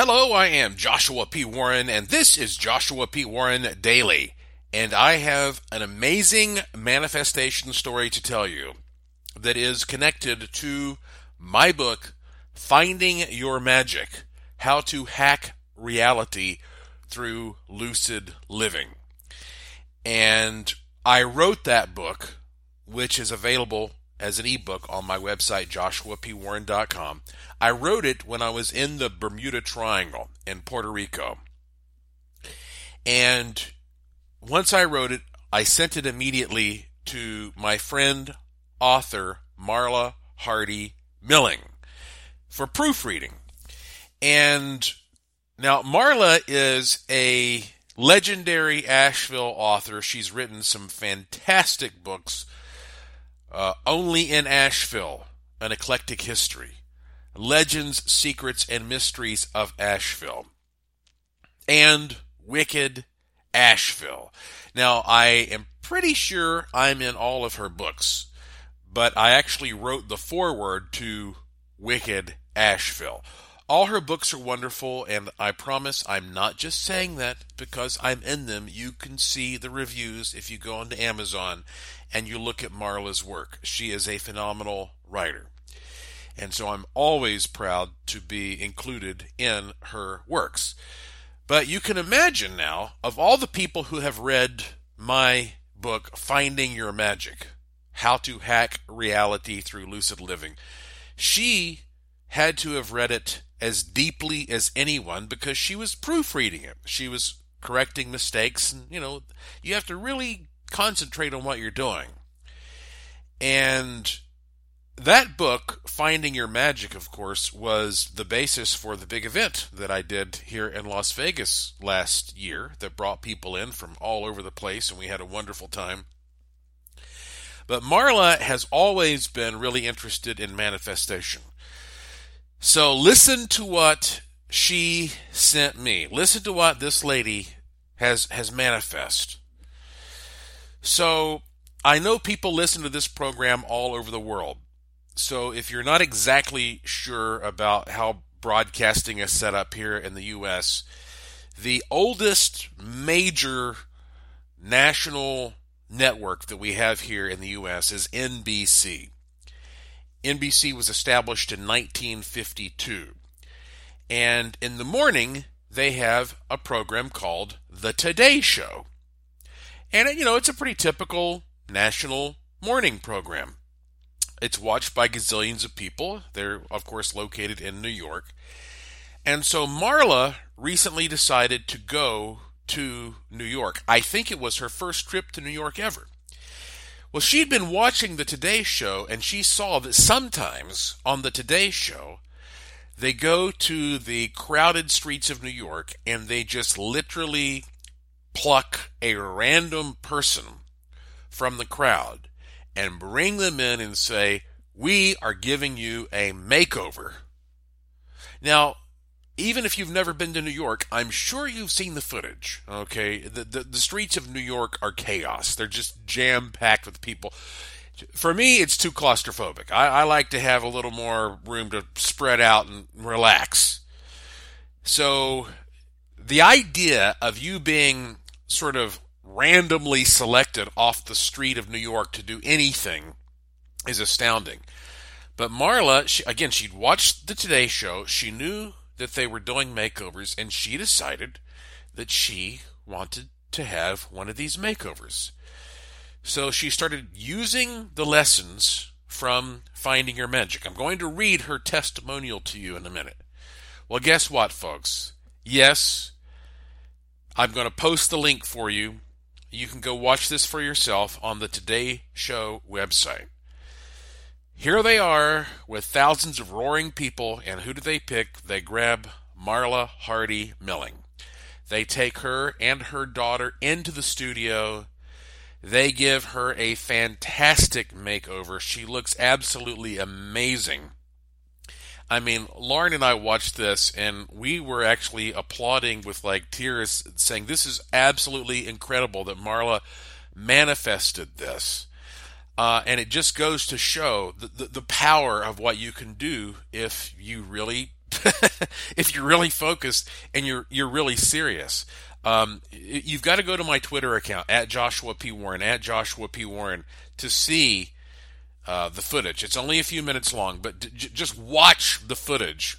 Hello, I am Joshua P. Warren, and this is Joshua P. Warren Daily. And I have an amazing manifestation story to tell you that is connected to my book, Finding Your Magic How to Hack Reality Through Lucid Living. And I wrote that book, which is available as an ebook on my website, joshuapwarren.com. I wrote it when I was in the Bermuda Triangle in Puerto Rico. And once I wrote it, I sent it immediately to my friend, author Marla Hardee Milling for proofreading. And now Marla is a legendary Asheville author. She's written some fantastic books uh, Only in Asheville, An Eclectic History, Legends, Secrets, and Mysteries of Asheville, and Wicked Asheville. Now, I am pretty sure I'm in all of her books, but I actually wrote the foreword to Wicked Asheville. All her books are wonderful, and I promise I'm not just saying that because I'm in them. You can see the reviews if you go onto Amazon and you look at Marla's work. She is a phenomenal writer. And so I'm always proud to be included in her works. But you can imagine now, of all the people who have read my book, Finding Your Magic How to Hack Reality Through Lucid Living, she had to have read it as deeply as anyone because she was proofreading it. She was correcting mistakes, and you know, you have to really concentrate on what you're doing. And that book, Finding Your Magic, of course, was the basis for the big event that I did here in Las Vegas last year that brought people in from all over the place, and we had a wonderful time. But Marla has always been really interested in manifestation. So listen to what she sent me. Listen to what this lady has has manifest. So I know people listen to this program all over the world. So if you're not exactly sure about how broadcasting is set up here in the US, the oldest major national network that we have here in the US is NBC. NBC was established in 1952. And in the morning, they have a program called The Today Show. And, you know, it's a pretty typical national morning program. It's watched by gazillions of people. They're, of course, located in New York. And so Marla recently decided to go to New York. I think it was her first trip to New York ever. Well, she'd been watching the Today Show and she saw that sometimes on the Today Show, they go to the crowded streets of New York and they just literally pluck a random person from the crowd and bring them in and say, We are giving you a makeover. Now, even if you've never been to New York, I'm sure you've seen the footage. Okay, the the, the streets of New York are chaos. They're just jam packed with people. For me, it's too claustrophobic. I, I like to have a little more room to spread out and relax. So, the idea of you being sort of randomly selected off the street of New York to do anything is astounding. But Marla, she, again, she'd watched the Today Show. She knew that they were doing makeovers, and she decided that she wanted to have one of these makeovers. So she started using the lessons from Finding Your Magic. I'm going to read her testimonial to you in a minute. Well, guess what, folks? Yes, I'm going to post the link for you. You can go watch this for yourself on the Today Show website. Here they are with thousands of roaring people, and who do they pick? They grab Marla Hardee Milling. They take her and her daughter into the studio. They give her a fantastic makeover. She looks absolutely amazing. I mean, Lauren and I watched this, and we were actually applauding with like tears, saying, This is absolutely incredible that Marla manifested this. Uh, and it just goes to show the, the, the power of what you can do if you really if you're really focused and you're you're really serious. Um, you've got to go to my Twitter account at Joshua P Warren at Joshua P Warren to see uh, the footage. It's only a few minutes long, but just watch the footage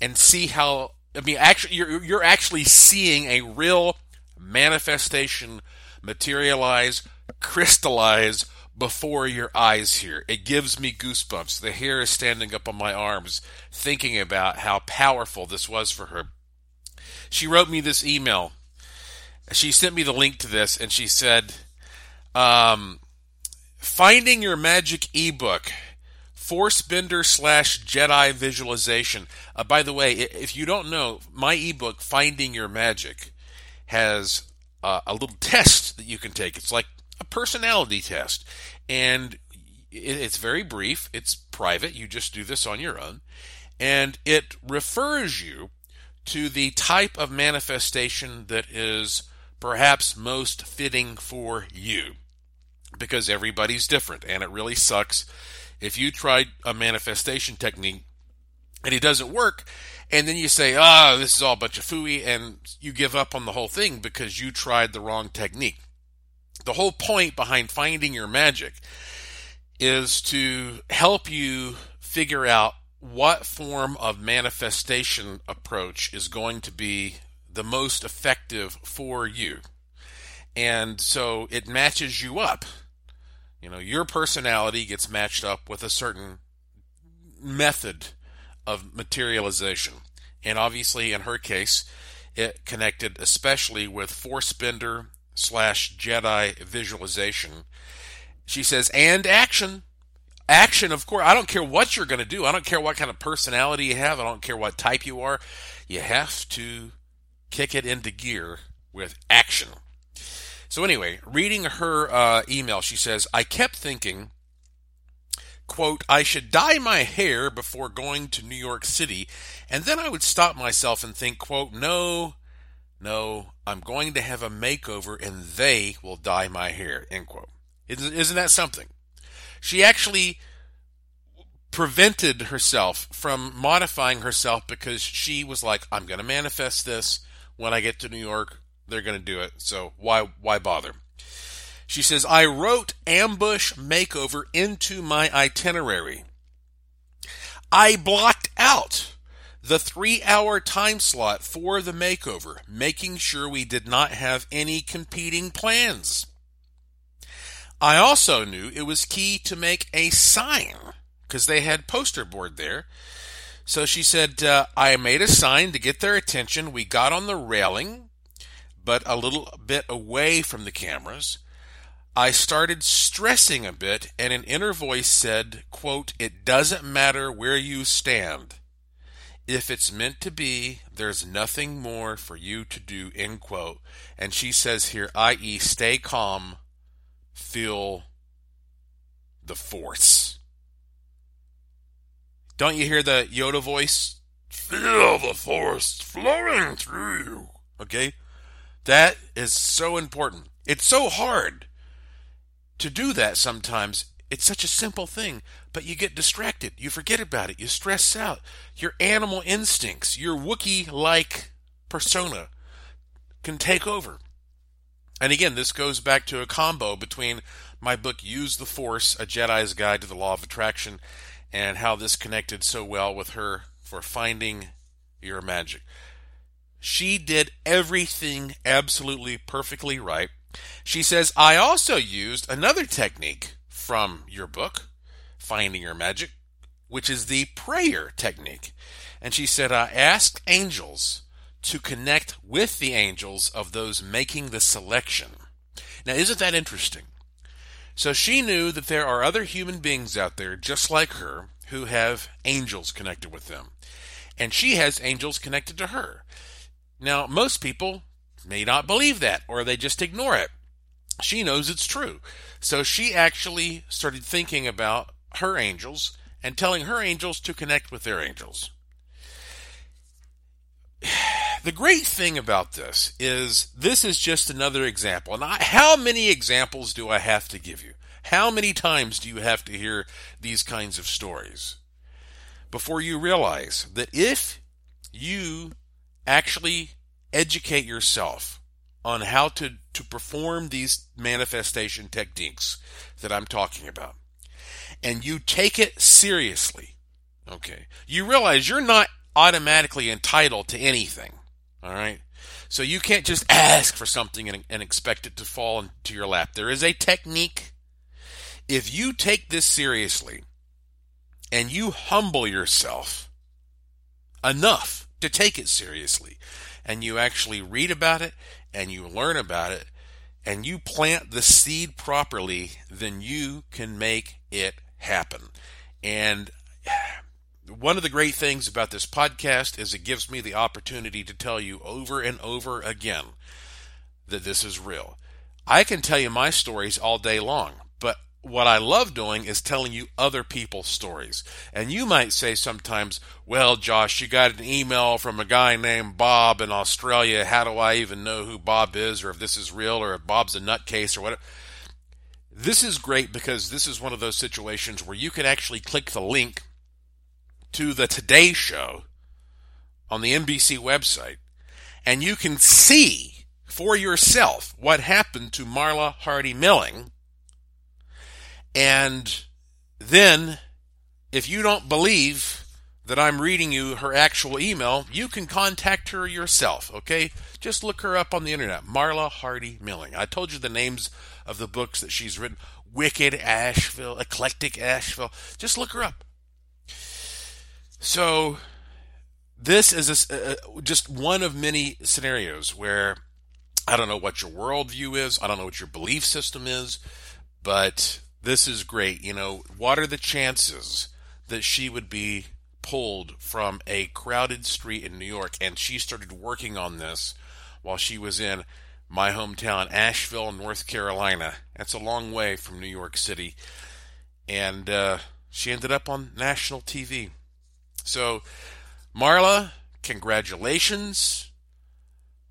and see how. I mean, actually, you're you're actually seeing a real manifestation materialize, crystallize before your eyes here. It gives me goosebumps. The hair is standing up on my arms thinking about how powerful this was for her. She wrote me this email. She sent me the link to this and she said, um, Finding Your Magic ebook, Force Bender slash Jedi Visualization. Uh, by the way, if you don't know, my ebook, Finding Your Magic, has uh, a little test that you can take. It's like a personality test. And it's very brief, it's private. You just do this on your own. And it refers you to the type of manifestation that is perhaps most fitting for you. Because everybody's different, and it really sucks if you tried a manifestation technique and it doesn't work, and then you say, ah, oh, this is all a bunch of fooey, and you give up on the whole thing because you tried the wrong technique. The whole point behind finding your magic is to help you figure out what form of manifestation approach is going to be the most effective for you. And so it matches you up. You know, your personality gets matched up with a certain method of materialization. And obviously, in her case, it connected especially with Force Bender slash Jedi visualization. She says, and action. Action, of course. I don't care what you're going to do. I don't care what kind of personality you have. I don't care what type you are. You have to kick it into gear with action. So, anyway, reading her uh, email, she says, I kept thinking, quote, I should dye my hair before going to New York City, and then I would stop myself and think, quote, no, no, I'm going to have a makeover and they will dye my hair. End quote. Isn't that something? She actually prevented herself from modifying herself because she was like, I'm going to manifest this. When I get to New York, they're going to do it. So why, why bother? She says, I wrote ambush makeover into my itinerary. I blocked out the three hour time slot for the makeover, making sure we did not have any competing plans. I also knew it was key to make a sign because they had poster board there. So she said, uh, I made a sign to get their attention. We got on the railing, but a little bit away from the cameras. I started stressing a bit, and an inner voice said, quote, It doesn't matter where you stand. If it's meant to be, there's nothing more for you to do, end quote. And she says here, i.e., stay calm, feel the force. Don't you hear the Yoda voice? Feel the force flowing through you. Okay? That is so important. It's so hard to do that sometimes it's such a simple thing, but you get distracted. You forget about it. You stress out. Your animal instincts, your Wookiee like persona can take over. And again, this goes back to a combo between my book, Use the Force A Jedi's Guide to the Law of Attraction, and how this connected so well with her for finding your magic. She did everything absolutely perfectly right. She says, I also used another technique from your book, Finding Your Magic, which is the prayer technique. And she said, I asked angels to connect with the angels of those making the selection. Now, isn't that interesting? So she knew that there are other human beings out there just like her who have angels connected with them. And she has angels connected to her. Now, most people may not believe that or they just ignore it. She knows it's true. So she actually started thinking about her angels and telling her angels to connect with their angels. The great thing about this is this is just another example. And I, how many examples do I have to give you? How many times do you have to hear these kinds of stories? before you realize that if you actually educate yourself on how to, to perform these manifestation techniques that I'm talking about, and you take it seriously, okay, you realize you're not automatically entitled to anything. All right. So you can't just ask for something and, and, expect it to fall into your lap. There is a technique. If you take this seriously and you humble yourself enough to take it seriously, and you actually read about it and you learn about it and you plant the seed properly, then you can make it happen. And one of the great things about this podcast is it gives me the opportunity to tell you over and over again that this is real. I can tell you my stories all day long, what I love doing is telling you other people's stories. And you might say sometimes, well, Josh, you got an email from a guy named Bob in Australia. How do I even know who Bob is or if this is real or if Bob's a nutcase or whatever? This is great because this is one of those situations where you can actually click the link to the Today Show on the NBC website, and you can see for yourself what happened to Marla Hardee Milling. And then, if you don't believe that I'm reading you her actual email, you can contact her yourself, okay? Just look her up on the internet, Marla Hardee Milling. I told you the names of the books that she's written Wicked Asheville, Eclectic Asheville. Just look her up. So, this is a, just one of many scenarios where I don't know what your worldview is, I don't know what your belief system is, but this is great. You know, what are the chances that she would be pulled from a crowded street in New York? And she started working on this while she was in my hometown, Asheville, North Carolina. That's a long way from New York City. And uh, she ended up on national TV. So, Marla, congratulations.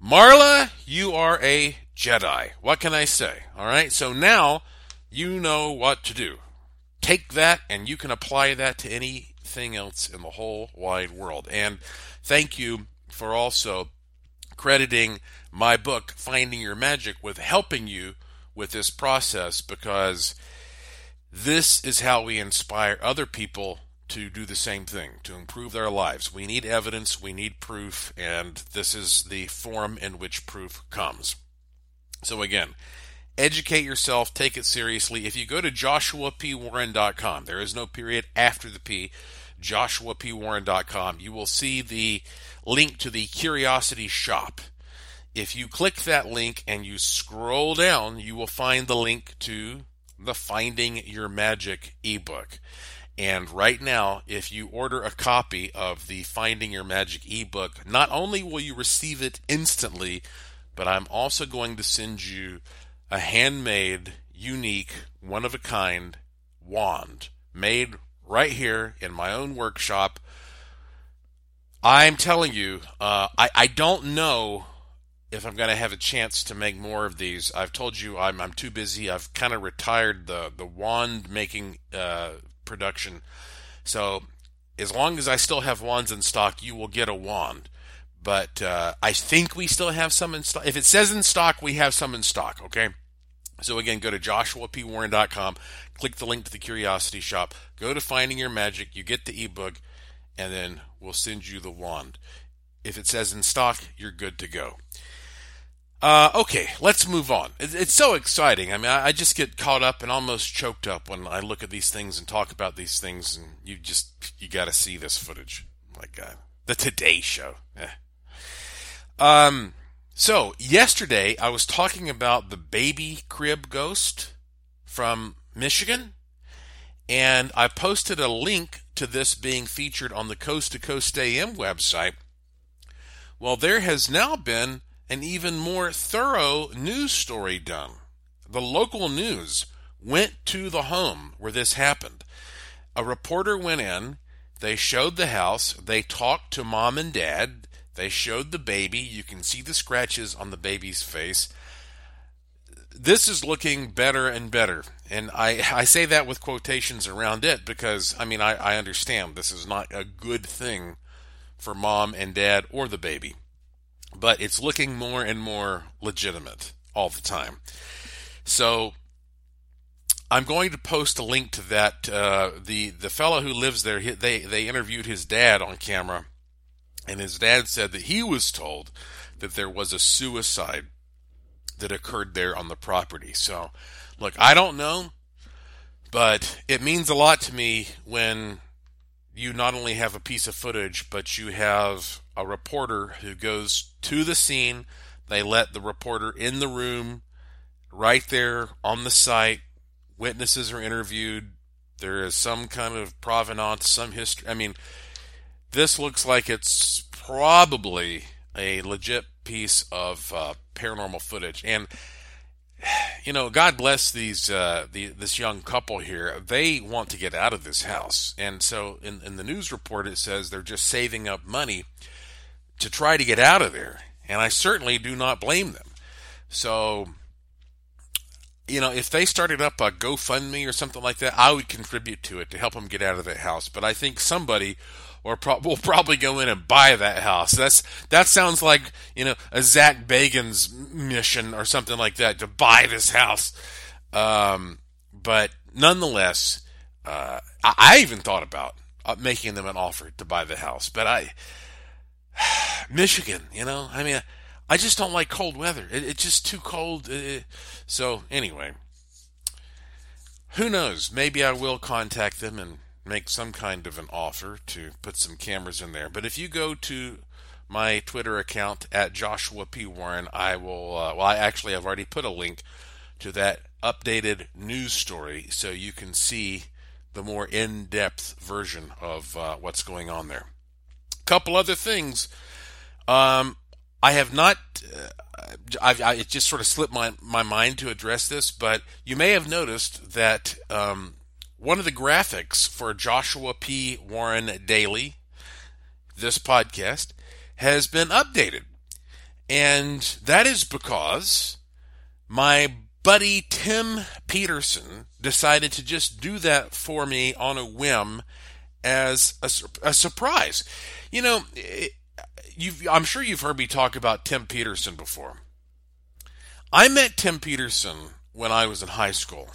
Marla, you are a Jedi. What can I say? All right. So now you know what to do. Take that and you can apply that to anything else in the whole wide world. And thank you for also crediting my book, Finding Your Magic, with helping you with this process because this is how we inspire other people to do the same thing, to improve their lives. We need evidence, we need proof, and this is the form in which proof comes. So, again, educate yourself, take it seriously. If you go to joshuapwarren.com, there is no period after the P, joshuapwarren.com, you will see the link to the Curiosity Shop. If you click that link and you scroll down, you will find the link to the Finding Your Magic ebook. And right now, if you order a copy of the Finding Your Magic ebook, not only will you receive it instantly, but I'm also going to send you a handmade, unique, one of a kind wand made right here in my own workshop. I'm telling you, uh, I, I don't know if I'm going to have a chance to make more of these. I've told you I'm, I'm too busy. I've kind of retired the, the wand making uh, production. So as long as I still have wands in stock, you will get a wand. But uh, I think we still have some in stock. If it says in stock, we have some in stock. Okay. So again, go to joshuapwarren.com, click the link to the Curiosity Shop, go to Finding Your Magic, you get the ebook, and then we'll send you the wand. If it says in stock, you're good to go. Uh, okay, let's move on. It's so exciting. I mean, I just get caught up and almost choked up when I look at these things and talk about these things, and you just you got to see this footage. My God, the Today Show. Eh. Um, so yesterday I was talking about the baby crib ghost from Michigan, and I posted a link to this being featured on the Coast to Coast AM website. Well, there has now been an even more thorough news story done. The local news went to the home where this happened. A reporter went in, they showed the house, they talked to mom and dad, they showed the baby. You can see the scratches on the baby's face. this is looking better and better. And I, I say that with quotations around it because, I mean, I, I understand this is not a good thing for mom and dad or the baby. But it's looking more and more legitimate all the time. So I'm going to post a link to that. Uh, the the fellow who lives there, they they interviewed his dad on camera, and his dad said that he was told that there was a suicide that occurred there on the property. So, look, I don't know, but it means a lot to me when you not only have a piece of footage, but you have a reporter who goes to the scene. They let the reporter in the room right there on the site. Witnesses are interviewed. There is some kind of provenance, some history. I mean, this looks like it's probably a legit piece of uh, paranormal footage. And you know, God bless these uh, the, this young couple here. They want to get out of this house, and so in, in the news report it says they're just saving up money to try to get out of there. And I certainly do not blame them. So, you know, if they started up a GoFundMe or something like that, I would contribute to it to help them get out of that house. But I think somebody or pro- will probably go in and buy that house. That's that sounds like you know a Zak Bagans mission or something like that to buy this house. Um, but nonetheless, uh, I, I, even thought about uh, making them an offer to buy the house, but I Michigan, you know, I mean, just don't like cold weather. It, it's just too cold. Uh, so anyway, who knows? Maybe I will contact them and make some kind of an offer to put some cameras in there. But if you go to my Twitter account at Joshua P. Warren, I will, uh, well, I actually I've already put a link to that updated news story so you can see the more in depth version of uh, what's going on there. A couple other things. Um, I have not. Uh, I've, I, it just sort of slipped my my mind to address this, but you may have noticed that um, one of the graphics for Joshua P. Warren Daily, this podcast, has been updated. And that is because my buddy Tim Peterson decided to just do that for me on a whim as a, a surprise. You know, I'm sure you've heard me talk about Tim Peterson before. I met Tim Peterson when I was in high school.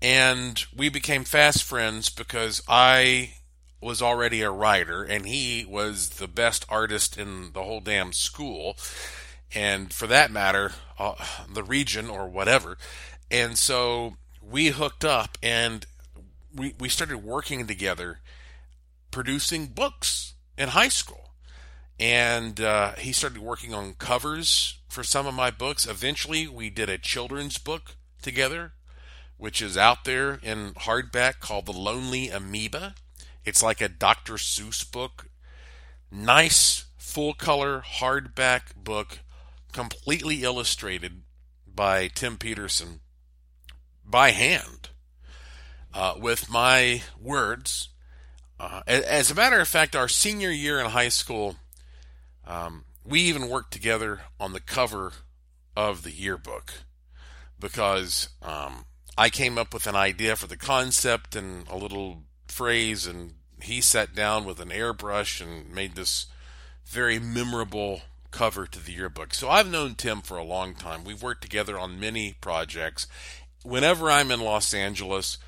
And we became fast friends because I was already a writer and he was the best artist in the whole damn school. And for that matter, uh, the region or whatever. And so we hooked up and we, we started working together producing books in high school. And uh, he started working on covers for some of my books. Eventually, we did a children's book together which is out there in hardback called The Lonely Amoeba. It's like a Dr. Seuss book. Nice, full color, hardback book, completely illustrated by Tim Peterson by hand uh, with my words. Uh, as a matter of fact, our senior year in high school, um, we even worked together on the cover of the yearbook because um, I came up with an idea for the concept and a little phrase, and he sat down with an airbrush and made this very memorable cover to the yearbook. So I've known Tim for a long time. We've worked together on many projects. Whenever I'm in Los Angeles,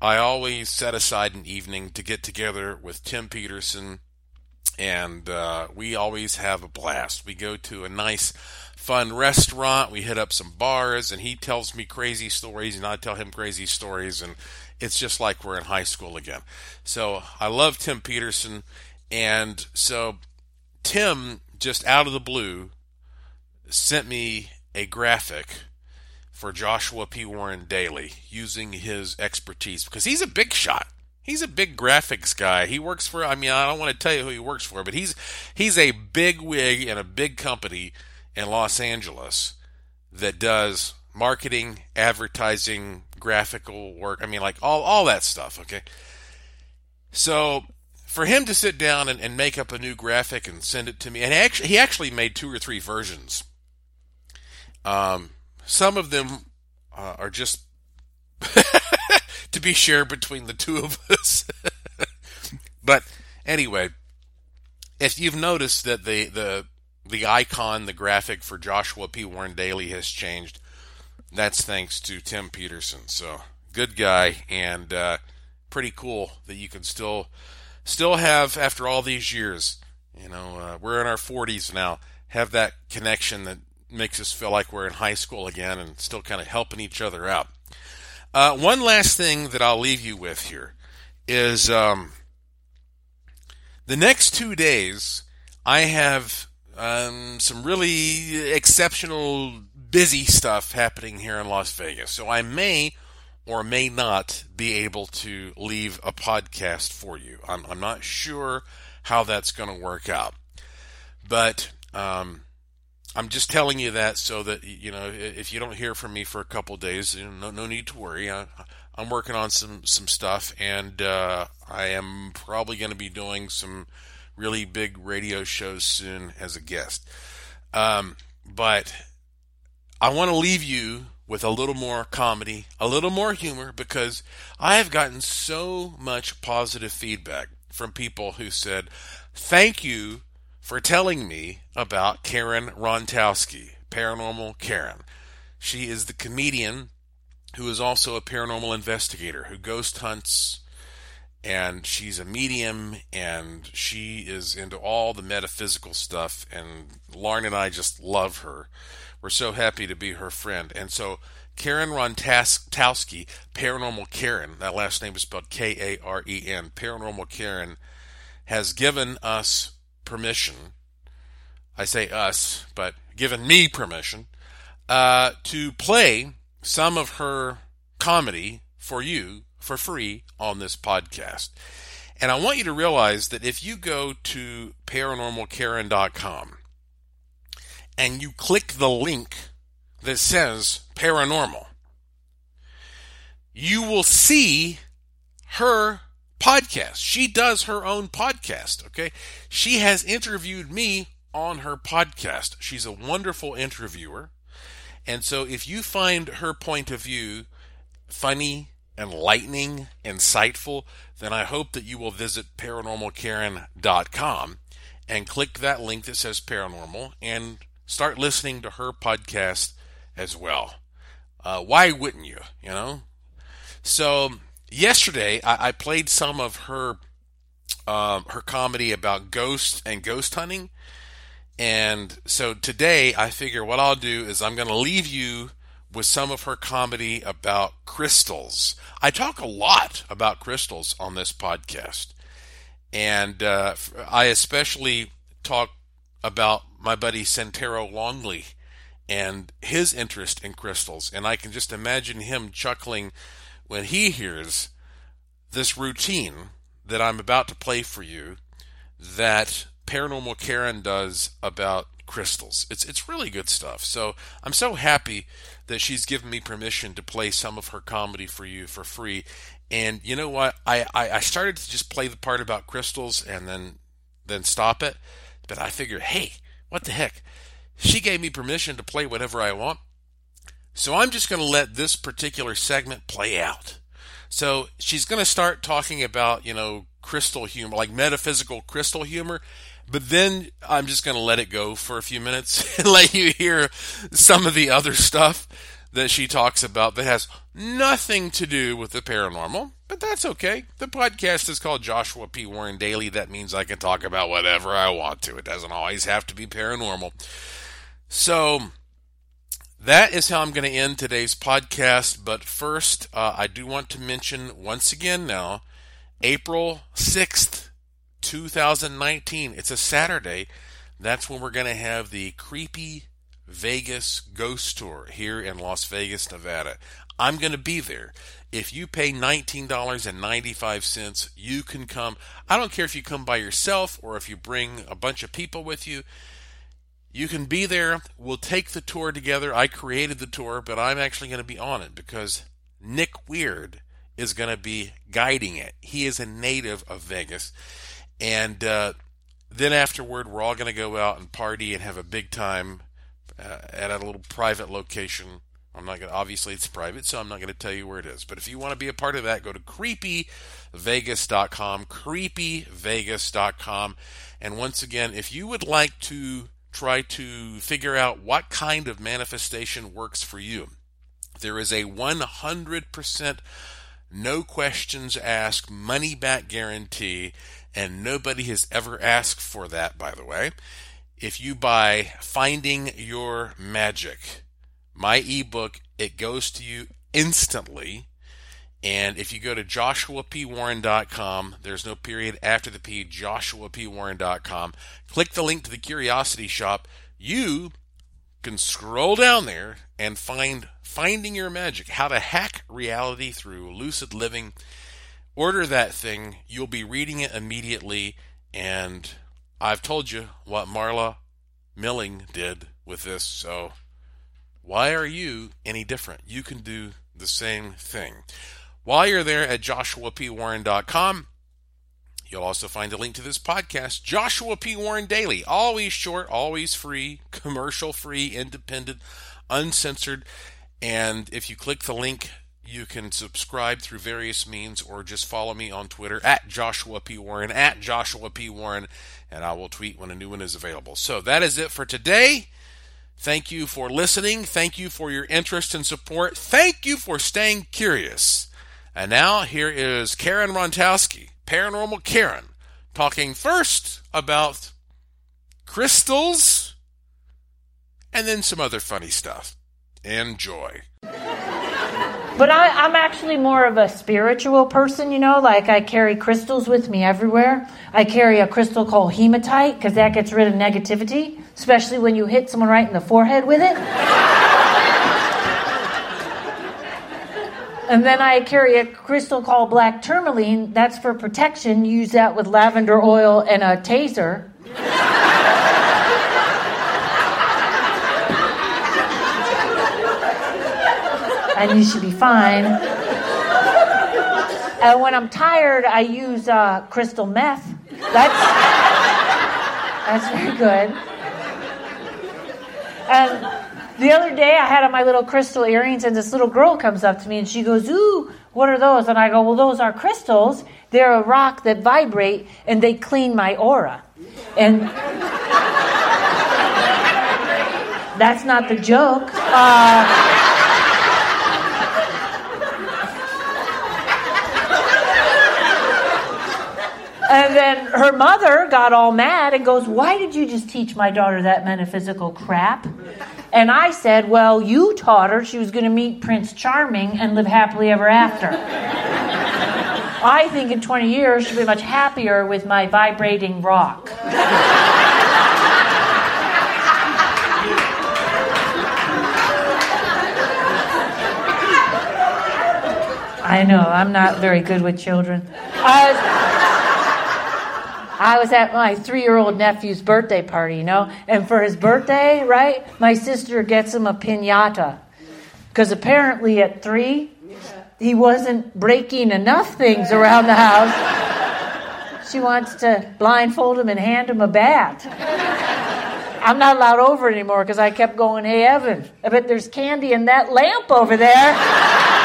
I always set aside an evening to get together with Tim Peterson, and uh, we always have a blast. We go to a nice fun restaurant. We hit up some bars, and he tells me crazy stories, and I tell him crazy stories, and it's just like we're in high school again. So I love Tim Peterson, and so Tim just out of the blue sent me a graphic for Joshua P. Warren Daily using his expertise because he's a big shot. He's a big graphics guy. He works for I mean I don't want to tell you who he works for, but he's he's a big wig in a big company in Los Angeles that does marketing, advertising, graphical work. I mean, like all, all that stuff, okay? So for him to sit down and, and make up a new graphic and send it to me, and actually, he actually made two or three versions. Um, some of them uh, are just to be shared between the two of us. but anyway, if you've noticed that the the the icon, the graphic for Joshua P. Warren Daily has changed, that's thanks to Tim Peterson. So good guy and uh, pretty cool that you can still still have after all these years. You know, uh, we're in our 40s now. Have that connection that makes us feel like we're in high school again and still kind of helping each other out. Uh, one last thing that I'll leave you with here is um, the next two days, I have um, some really exceptional, busy stuff happening here in Las Vegas. So I may or may not be able to leave a podcast for you. I'm, I'm not sure how that's going to work out. But um, I'm just telling you that so that you know if you don't hear from me for a couple days, you know, no, no need to worry. I, am working on some some stuff, and uh, I am probably going to be doing some really big radio shows soon as a guest. Um, but I want to leave you with a little more comedy, a little more humor, because I have gotten so much positive feedback from people who said, "Thank you." For telling me about Karen Rontowski, Paranormal Karen. She is the comedian who is also a paranormal investigator who ghost hunts and she's a medium and she is into all the metaphysical stuff and Lauren and I just love her. We're so happy to be her friend. And so Karen Rontowski, Paranormal Karen, that last name is spelled K A R E N, Paranormal Karen, has given us permission, I say us, but given me permission, uh, to play some of her comedy for you for free on this podcast. And I want you to realize that if you go to paranormalkaren.com and you click the link that says paranormal, you will see her podcast. She does her own podcast, okay? She has interviewed me on her podcast. She's a wonderful interviewer. And so if you find her point of view funny, enlightening, insightful, then I hope that you will visit paranormalkaren.com and click that link that says paranormal and start listening to her podcast as well. Uh, why wouldn't you? You know? So yesterday I, I played some of her um, her comedy about ghosts and ghost hunting. And so today I figure what I'll do is I'm going to leave you with some of her comedy about crystals. I talk a lot about crystals on this podcast. And uh, I especially talk about my buddy Santero Longley and his interest in crystals. And I can just imagine him chuckling when he hears this routine that I'm about to play for you that Paranormal Karen does about crystals. It's it's really good stuff. So I'm so happy that she's given me permission to play some of her comedy for you for free. And you know what? I, I, I started to just play the part about crystals and then then stop it. But I figured, hey, what the heck? She gave me permission to play whatever I want. So I'm just going to let this particular segment play out. So she's going to start talking about, you know, crystal humor, like metaphysical crystal humor. But then I'm just going to let it go for a few minutes and let you hear some of the other stuff that she talks about that has nothing to do with the paranormal. But that's okay. The podcast is called Joshua P. Warren Daily. That means I can talk about whatever I want to. It doesn't always have to be paranormal. So that is how I'm going to end today's podcast. But first, uh, I do want to mention once again now, April 6th, 2019. It's a Saturday. That's when we're going to have the Creepy Vegas Ghost Tour here in Las Vegas, Nevada. I'm going to be there. If you pay $19.95, you can come. I don't care if you come by yourself or if you bring a bunch of people with you. You can be there. We'll take the tour together. I created the tour, but I'm actually going to be on it because Nick Weird is going to be guiding it. He is a native of Vegas. And uh, then afterward, we're all going to go out and party and have a big time uh, at a little private location I'm not going to, obviously it's private, so I'm not going to tell you where it is. But if you want to be a part of that, go to creepyvegas.com, creepyvegas.com. And once again, if you would like to try to figure out what kind of manifestation works for you, there is a 100% no questions asked money back guarantee, and nobody has ever asked for that, by the way. If you buy Finding Your Magic, my ebook, it goes to you instantly. And if you go to joshuapwarren.com, there's no period after the P, joshuapwarren.com, click the link to the Curiosity Shop. You can scroll down there and find Finding Your Magic, how to hack reality through lucid living. Order that thing. You'll be reading it immediately. And I've told you what Marla Milling did with this, so why are you any different? You can do the same thing. While you're there at joshuapwarren.com, you'll also find a link to this podcast, Joshua P. Warren Daily. Always short, always free, commercial free, independent, uncensored. And if you click the link, you can subscribe through various means or just follow me on Twitter at Joshua P. Warren, at Joshua P. Warren, and I will tweet when a new one is available. So that is it for today. Thank you for listening. Thank you for your interest and support. Thank you for staying curious. And now here is Karen Rontowski, Paranormal Karen, talking first about crystals and then some other funny stuff. Enjoy. But I, am actually more of a spiritual person, you know, like I carry crystals with me everywhere. I carry a crystal called hematite because that gets rid of negativity especially when you hit someone right in the forehead with it. And then I carry a crystal called black tourmaline. That's for protection. Use that with lavender oil and a taser. and you should be fine. And when I'm tired, I use uh, crystal meth. That's that's very good. And the other day I had on my little crystal earrings, and this little girl comes up to me and she goes, Ooh, what are those? And I go, Well, those are crystals. They're a rock that vibrate and they clean my aura. And that's not the joke. Uh, And then her mother got all mad and goes, Why did you just teach my daughter that metaphysical crap? And I said, Well, you taught her she was going to meet Prince Charming and live happily ever after. I think in 20 years she'll be much happier with my vibrating rock. I know, I'm not very good with children. Uh, I was at my three year old nephew's birthday party, you know, and for his birthday, right, my sister gets him a pinata. Because apparently at three, he wasn't breaking enough things around the house. She wants to blindfold him and hand him a bat. I'm not allowed over anymore because I kept going, hey, Evan, I bet there's candy in that lamp over there.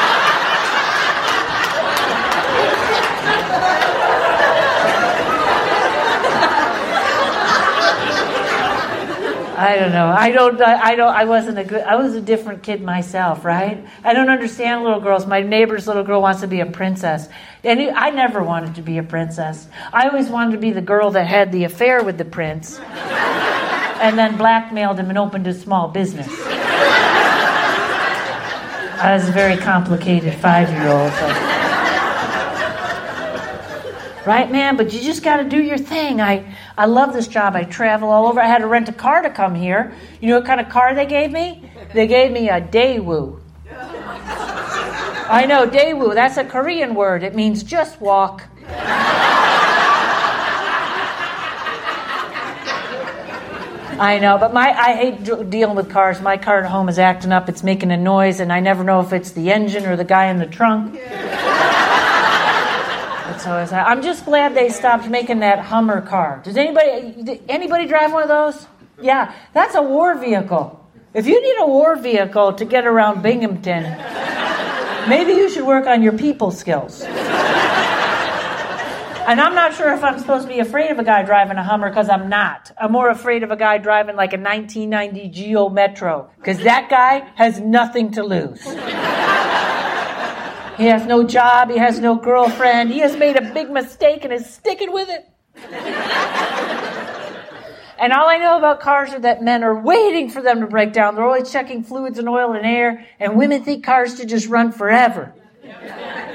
I don't know. I don't. I don't. I wasn't a good. I was a different kid myself, right? I don't understand little girls. My neighbor's little girl wants to be a princess, and I never wanted to be a princess. I always wanted to be the girl that had the affair with the prince, and then blackmailed him and opened a small business. I was a very complicated five-year-old. Right, man? But you just got to do your thing. I. I love this job. I travel all over. I had to rent a car to come here. You know what kind of car they gave me? They gave me a Daewoo. I know, Daewoo. That's a Korean word. It means just walk. I know, but my I hate dealing with cars. My car at home is acting up. It's making a noise, and I never know if it's the engine or the guy in the trunk. So I said, I'm just glad they stopped making that Hummer car. Does anybody anybody drive one of those? Yeah, that's a war vehicle. If you need a war vehicle to get around Binghamton, maybe you should work on your people skills. And I'm not sure if I'm supposed to be afraid of a guy driving a Hummer because I'm not. I'm more afraid of a guy driving like a 1990 Geo Metro because that guy has nothing to lose. He has no job, he has no girlfriend, he has made a big mistake and is sticking with it. And all I know about cars are that men are waiting for them to break down. They're always checking fluids and oil and air, and women think cars should just run forever.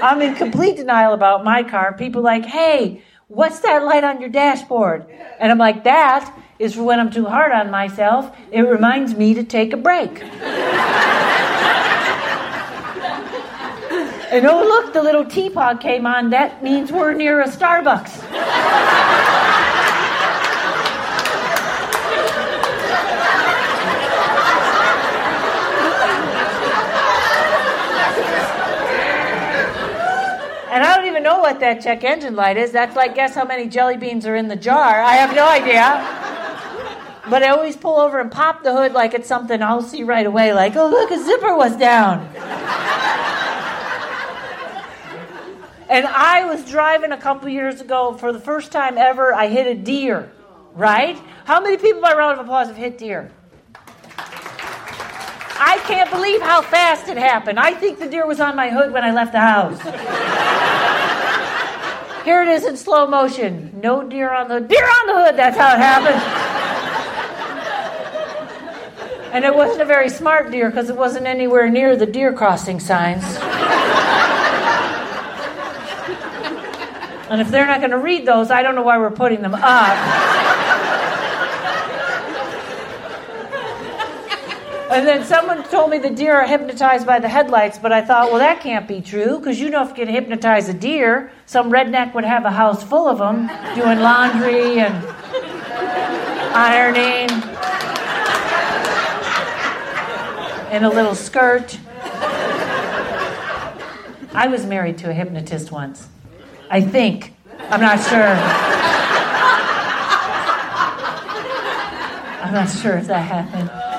I'm in complete denial about my car. People like, hey, what's that light on your dashboard? And I'm like, that is for when I'm too hard on myself. It reminds me to take a break. And oh, look, the little teapot came on. That means we're near a Starbucks. And I don't even know what that check engine light is. That's like, guess how many jelly beans are in the jar? I have no idea. But I always pull over and pop the hood like it's something I'll see right away, like, oh, look, a zipper was down. And I was driving a couple years ago for the first time ever. I hit a deer, right? How many people by round of applause have hit deer? I can't believe how fast it happened. I think the deer was on my hood when I left the house. Here it is in slow motion. No deer on the deer on the hood. That's how it happened. And it wasn't a very smart deer because it wasn't anywhere near the deer crossing signs. And if they're not going to read those, I don't know why we're putting them up. And then someone told me the deer are hypnotized by the headlights, but I thought, well, that can't be true because you know if you can hypnotize a deer, some redneck would have a house full of them doing laundry and ironing in a little skirt. I was married to a hypnotist once. I think. I'm not sure. I'm not sure if that happened.